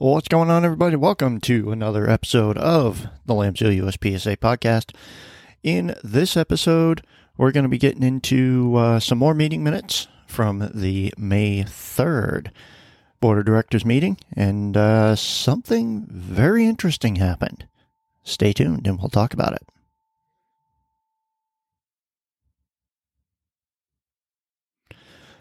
Well, what's going on, everybody? Welcome to another episode of the Lambs Hill USPSA podcast. In this episode, we're going to be getting into uh, some more meeting minutes from the May 3rd Board of Directors meeting, and uh, something very interesting happened. Stay tuned and we'll talk about it.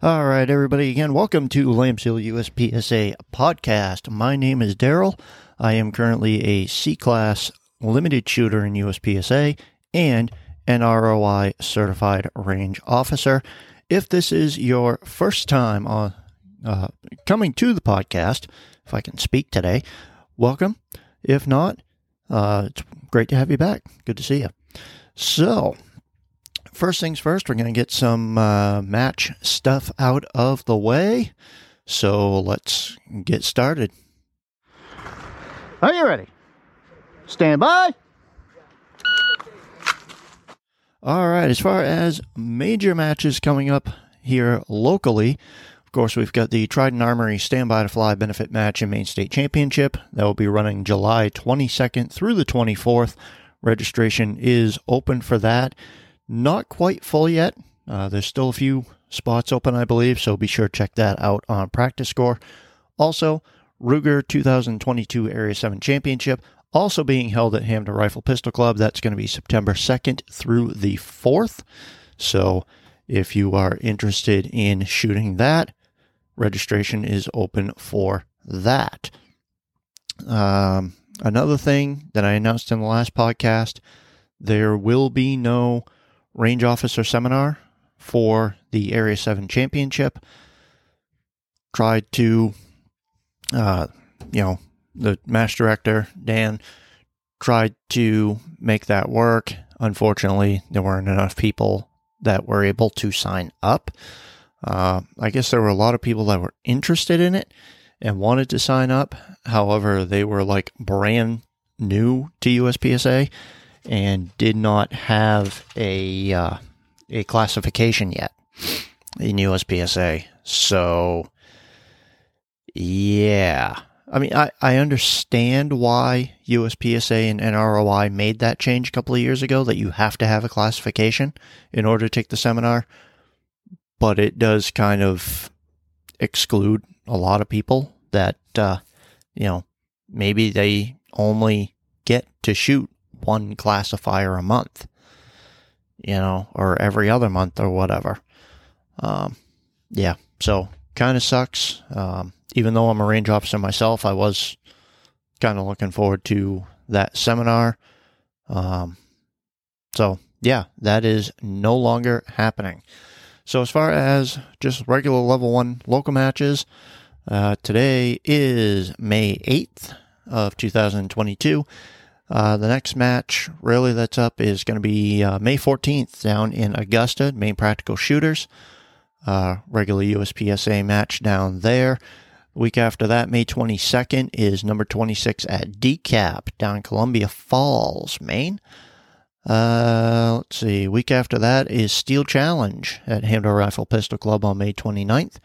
All right, everybody, again, welcome to Lambs Hill USPSA podcast. My name is Daryl. I am currently a C Class limited shooter in USPSA and an ROI certified range officer. If this is your first time on uh, coming to the podcast, if I can speak today, welcome. If not, uh, it's great to have you back. Good to see you. So, first things first, we're going to get some uh, match stuff out of the way. So let's get started. Are you ready? Stand by. All right, as far as major matches coming up here locally, of course, we've got the Trident Armory Standby to Fly benefit match in Maine State Championship. That will be running July 22nd through the 24th. Registration is open for that. Not quite full yet. Uh, there's still a few spots open, I believe, so be sure to check that out on Practice Score. Also, Ruger 2022 Area 7 Championship, also being held at Hampden Rifle Pistol Club. That's going to be September 2nd through the 4th. So, if you are interested in shooting that, registration is open for that. Um, another thing that I announced in the last podcast there will be no range officer seminar for the Area 7 Championship. Tried to, uh, you know, the match director, Dan, tried to make that work. Unfortunately, there weren't enough people that were able to sign up. Uh, I guess there were a lot of people that were interested in it and wanted to sign up. However, they were like brand new to USPSA and did not have a uh, a classification yet in USPSA. So, yeah. I mean, I, I understand why USPSA and NROI made that change a couple of years ago that you have to have a classification in order to take the seminar, but it does kind of exclude a lot of people that, uh, you know, maybe they only get to shoot one classifier a month, you know, or every other month or whatever. Um, yeah, so kind of sucks. Um, even though I'm a range officer myself, I was kind of looking forward to that seminar. Um, so yeah, that is no longer happening. So as far as just regular level one local matches, uh, today is May 8th of 2022. Uh, the next match, really, that's up is going to be uh, May 14th down in Augusta, Maine Practical Shooters. Uh, regular USPSA match down there. Week after that, May 22nd, is number 26 at DCAP down in Columbia Falls, Maine. Uh, let's see. Week after that is Steel Challenge at Hampden Rifle Pistol Club on May 29th.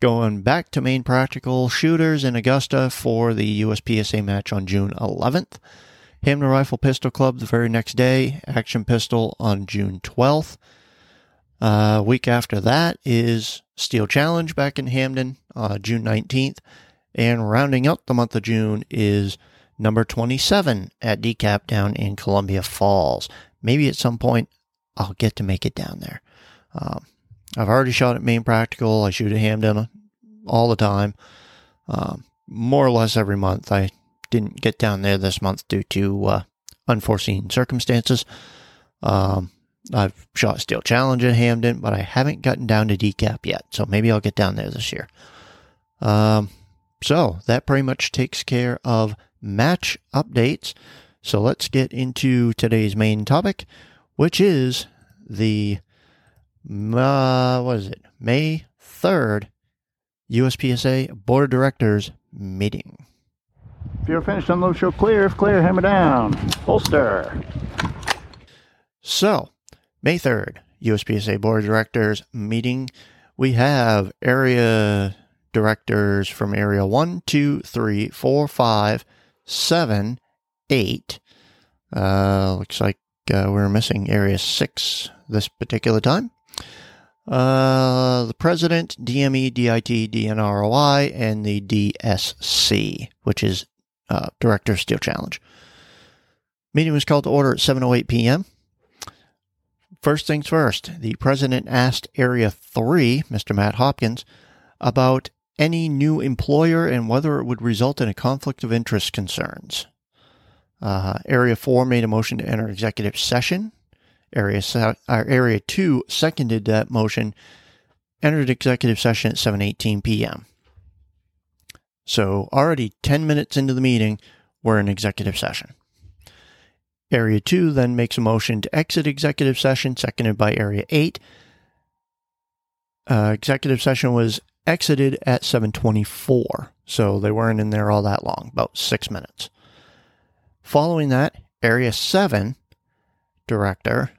Going back to Maine Practical Shooters in Augusta for the USPSA match on June 11th. Hampden Rifle Pistol Club the very next day, Action Pistol on June 12th. Uh, week after that is Steel Challenge back in Hampden, uh, June 19th. And rounding out the month of June is number 27 at DCAP down in Columbia Falls. Maybe at some point I'll get to make it down there. Um, I've already shot at Maine Practical. I shoot at Hampden all the time, um, more or less every month. I didn't get down there this month due to uh, unforeseen circumstances. Um, I've shot Steel Challenge in Hampden, but I haven't gotten down to DCAP yet, so maybe I'll get down there this year. Um, so that pretty much takes care of match updates. So let's get into today's main topic, which is the uh, what is it? May third USPSA Board of Directors meeting. If you're finished, unload, show clear. If clear, hammer down. Holster. So, May 3rd, USPSA Board of Directors meeting. We have Area directors from area one, two, three, four, five, seven, eight. Uh, looks like uh, we're missing area six this particular time. Uh, the president, DME, DIT, DNROI, and the DSC, which is uh, Director Steel Challenge. Meeting was called to order at 7:08 p.m. First things first, the president asked Area 3, Mr. Matt Hopkins, about any new employer and whether it would result in a conflict of interest concerns. Uh, area 4 made a motion to enter executive session. Area, uh, area 2 seconded that motion, entered executive session at 7:18 p.m. So already 10 minutes into the meeting, we're in executive session. Area 2 then makes a motion to exit executive session, seconded by Area 8. Uh, executive session was exited at 724, so they weren't in there all that long, about six minutes. Following that, Area 7 director,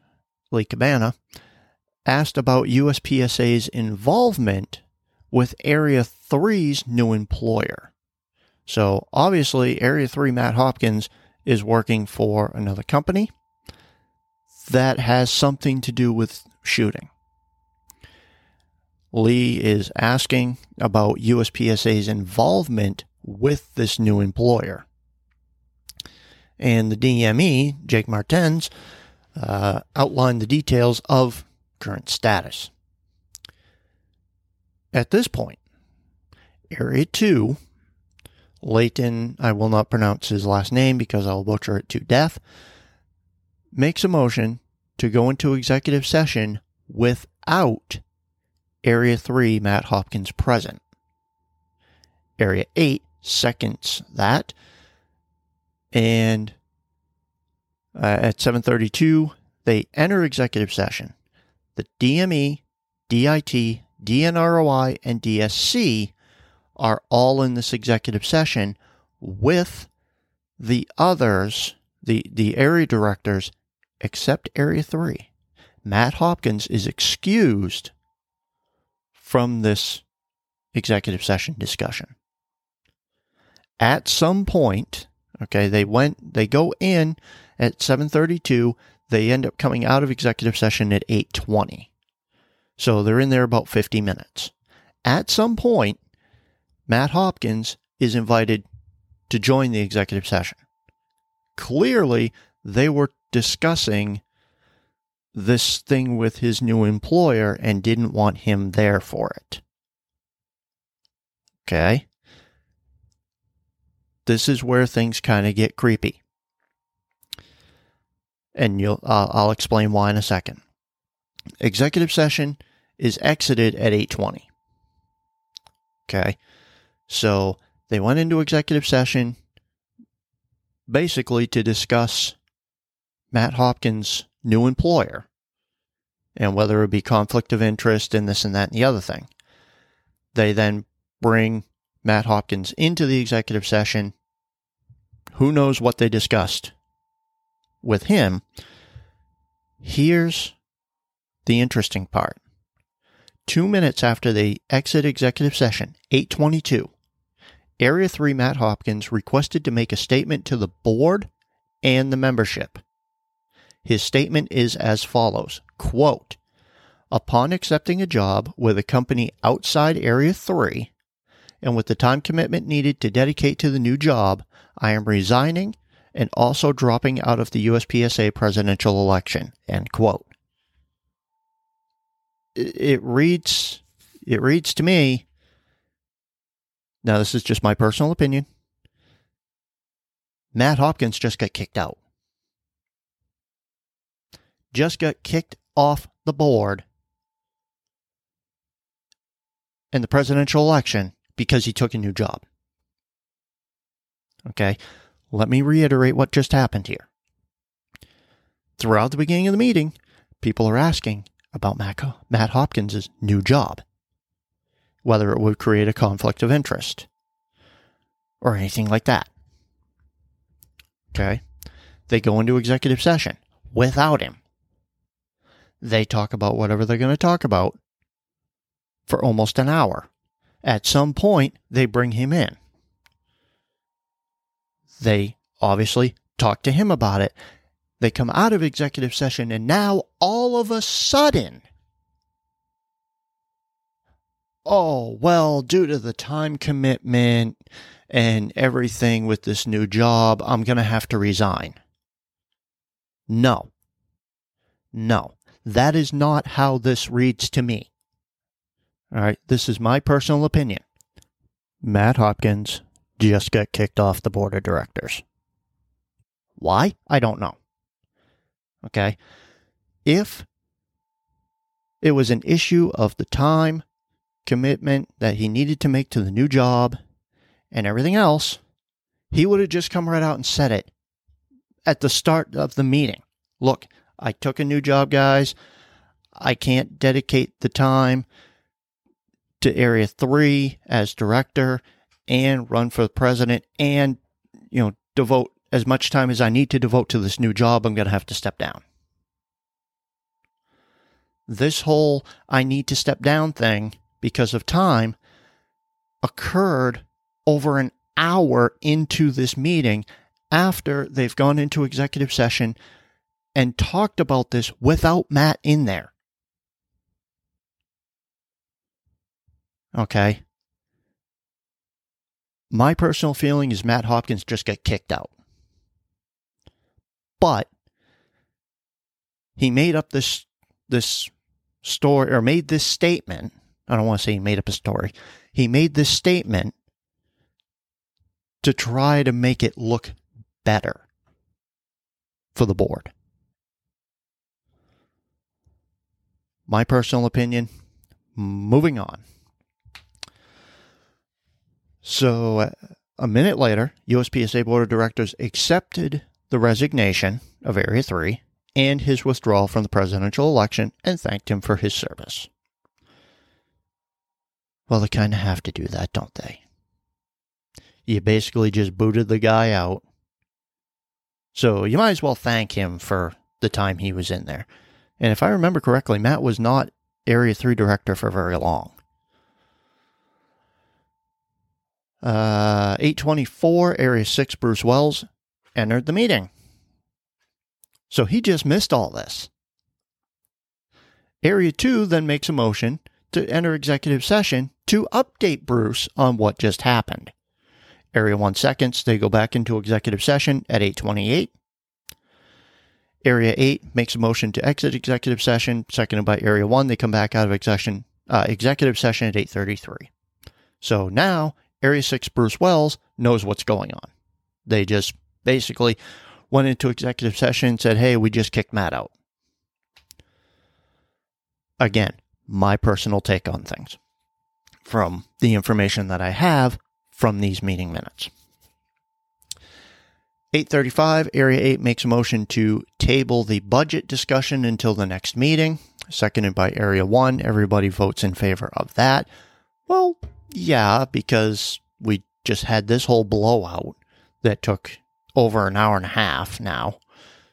Lee Cabana, asked about USPSA's involvement with Area 3's new employer. So obviously, Area 3 Matt Hopkins is working for another company that has something to do with shooting. Lee is asking about USPSA's involvement with this new employer. And the DME, Jake Martens, uh, outlined the details of current status. At this point, Area 2 Leighton, I will not pronounce his last name because I'll butcher it to death, makes a motion to go into executive session without Area 3 Matt Hopkins present. Area 8 seconds that. And uh, at 7:32 they enter executive session. The DME, DIT, DNROI and DSC are all in this executive session with the others, the, the area directors, except Area 3. Matt Hopkins is excused from this executive session discussion. At some point, okay, they went, they go in at 732, they end up coming out of executive session at 820. So they're in there about 50 minutes. At some point, Matt Hopkins is invited to join the executive session. Clearly, they were discussing this thing with his new employer and didn't want him there for it. Okay. This is where things kind of get creepy. And you'll, uh, I'll explain why in a second. Executive session is exited at 8:20. Okay. So they went into executive session basically to discuss Matt Hopkins' new employer and whether it would be conflict of interest and this and that and the other thing. They then bring Matt Hopkins into the executive session. Who knows what they discussed with him? Here's the interesting part. Two minutes after they exit executive session, 822, Area 3 Matt Hopkins requested to make a statement to the board and the membership. His statement is as follows quote, Upon accepting a job with a company outside Area 3, and with the time commitment needed to dedicate to the new job, I am resigning and also dropping out of the USPSA presidential election. End quote. It reads it reads to me now, this is just my personal opinion. Matt Hopkins just got kicked out. Just got kicked off the board in the presidential election because he took a new job. Okay, let me reiterate what just happened here. Throughout the beginning of the meeting, people are asking about Matt Hopkins' new job whether it would create a conflict of interest or anything like that. Okay? They go into executive session without him. They talk about whatever they're going to talk about for almost an hour. At some point, they bring him in. They obviously talk to him about it. They come out of executive session, and now all of a sudden, oh, well, due to the time commitment and everything with this new job, I'm going to have to resign. No. No. That is not how this reads to me. All right, this is my personal opinion. Matt Hopkins just got kicked off the board of directors. Why? I don't know. Okay. If it was an issue of the time commitment that he needed to make to the new job and everything else, he would have just come right out and said it at the start of the meeting. Look, I took a new job, guys. I can't dedicate the time to Area 3 as director and run for president and, you know, devote as much time as I need to devote to this new job. I'm going to have to step down. This whole I need to step down thing because of time occurred over an hour into this meeting after they've gone into executive session and talked about this without Matt in there. Okay. My personal feeling is Matt Hopkins just got kicked out. But he made up this this story or made this statement. I don't want to say he made up a story. He made this statement to try to make it look better for the board. My personal opinion, moving on. So, a minute later, USPSA Board of Directors accepted the resignation of Area 3 and his withdrawal from the presidential election and thanked him for his service. Well, they kind of have to do that, don't they? You basically just booted the guy out. So you might as well thank him for the time he was in there. And if I remember correctly, Matt was not Area 3 director for very long. Uh, 824, Area 6, Bruce Wells entered the meeting. So he just missed all this. Area 2 then makes a motion to enter executive session to update Bruce on what just happened. Area 1 seconds, they go back into executive session at 828. Area 8 makes a motion to exit executive session, seconded by Area 1. They come back out of executive, uh, executive session at 833. So now Area 6 Bruce Wells knows what's going on. They just basically went into executive session and said, hey, we just kicked Matt out. Again, my personal take on things from the information that I have from these meeting minutes. 835, Area 8 makes a motion to table the budget discussion until the next meeting, seconded by Area 1. Everybody votes in favor of that. Well, yeah, because we just had this whole blowout that took over an hour and a half now.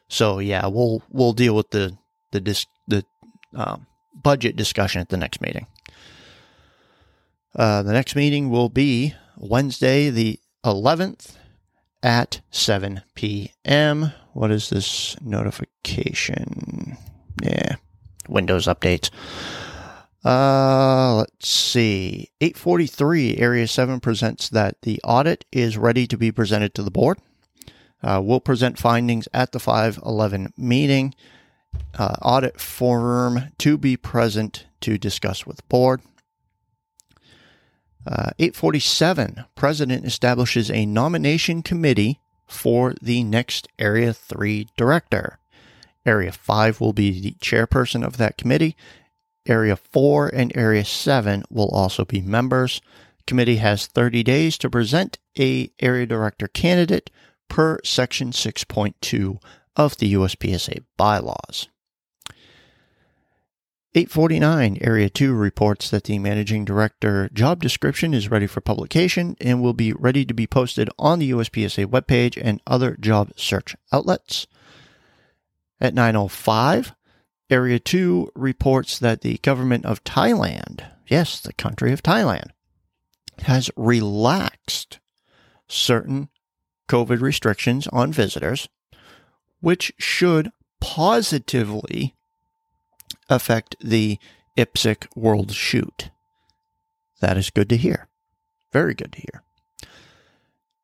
So yeah, we'll we'll deal with the the dis, the um, budget discussion at the next meeting. Uh, the next meeting will be Wednesday, the 11th at 7 p.m. What is this notification? Yeah, Windows updates. Uh, let's see. 843 Area 7 presents that the audit is ready to be presented to the board. Uh, we'll present findings at the 511 meeting. Uh, audit firm to be present to discuss with board. Uh, 847, President establishes a nomination committee for the next Area 3 director. Area 5 will be the chairperson of that committee. Area 4 and Area 7 will also be members. Committee has 30 days to present a area director candidate per Section 6.2 of the USPSA bylaws. 849 Area 2 reports that the managing director job description is ready for publication and will be ready to be posted on the USPSA webpage and other job search outlets. At 905, Area 2 reports that the government of Thailand, yes, the country of Thailand, has relaxed certain COVID restrictions on visitors, which should positively affect the IPSC World Shoot. That is good to hear. Very good to hear.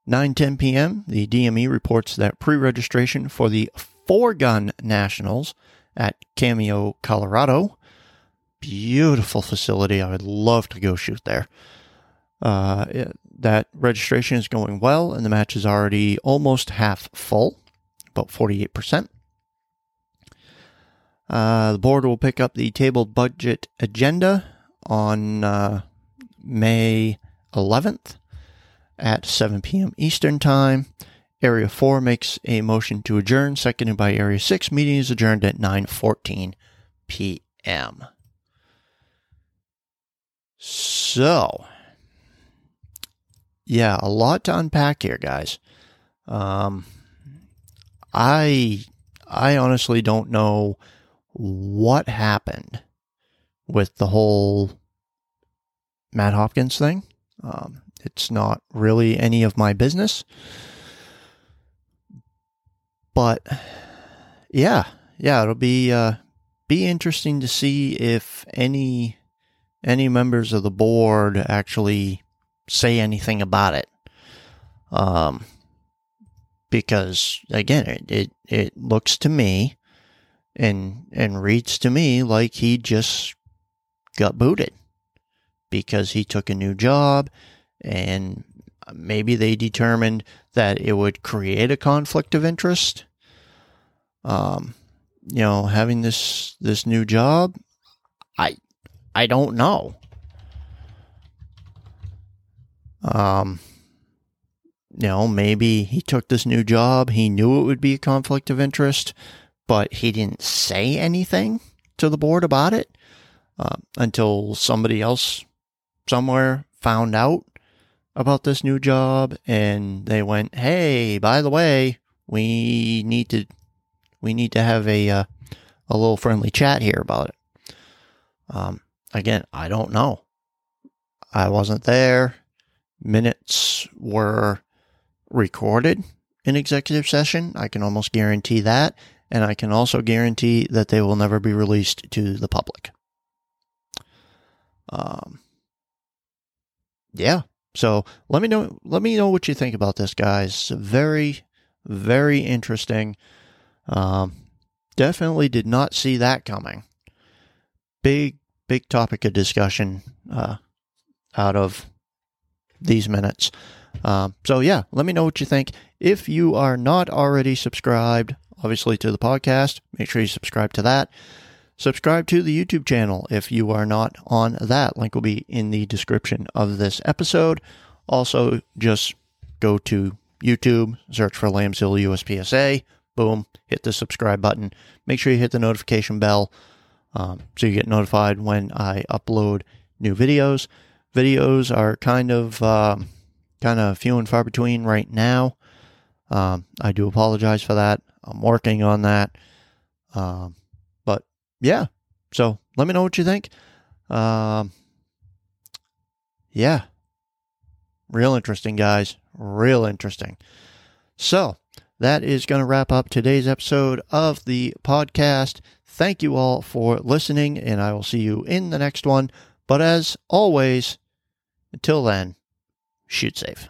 9:10 p.m. The DME reports that pre-registration for the Four Gun Nationals at Cameo, Colorado. Beautiful facility. I would love to go shoot there. Uh, it, that registration is going well, and the match is already almost half full, about 48%. Uh, the board will pick up the table budget agenda on uh, May 11th at 7 p.m. Eastern Time. Area 4 makes a motion to adjourn, seconded by Area 6. Meeting is adjourned at 9:14 p.m. So, yeah, a lot to unpack here, guys. Um, I I honestly don't know what happened with the whole Matt Hopkins thing. Um, it's not really any of my business. But yeah, yeah, it'll be uh, be interesting to see if any any members of the board actually say anything about it. Um, because again, it, it, it looks to me and and reads to me like he just got booted because he took a new job and maybe they determined that it would create a conflict of interest. Um, you know, having this this new job, I I don't know. Um, you know, maybe he took this new job. He knew it would be a conflict of interest, but he didn't say anything to the board about it uh, until somebody else somewhere found out about this new job and they went, "Hey, by the way, we need to we need to have a uh, a little friendly chat here about it." Um, again, I don't know. I wasn't there. Minutes were recorded in executive session. I can almost guarantee that. And I can also guarantee that they will never be released to the public. Um, yeah. So let me know. Let me know what you think about this, guys. Very, very interesting. Um, definitely did not see that coming. Big, big topic of discussion uh, out of these minutes. Um, so yeah, let me know what you think. If you are not already subscribed, obviously to the podcast, make sure you subscribe to that. Subscribe to the YouTube channel if you are not on that. Link will be in the description of this episode. Also, just go to YouTube, search for Lambshill USPSA, boom, hit the subscribe button. Make sure you hit the notification bell um, so you get notified when I upload new videos. Videos are kind of um, kind of few and far between right now. Um, I do apologize for that. I'm working on that. Um, but yeah. So let me know what you think. Um, yeah. Real interesting, guys. Real interesting. So that is going to wrap up today's episode of the podcast. Thank you all for listening, and I will see you in the next one. But as always, until then, shoot safe.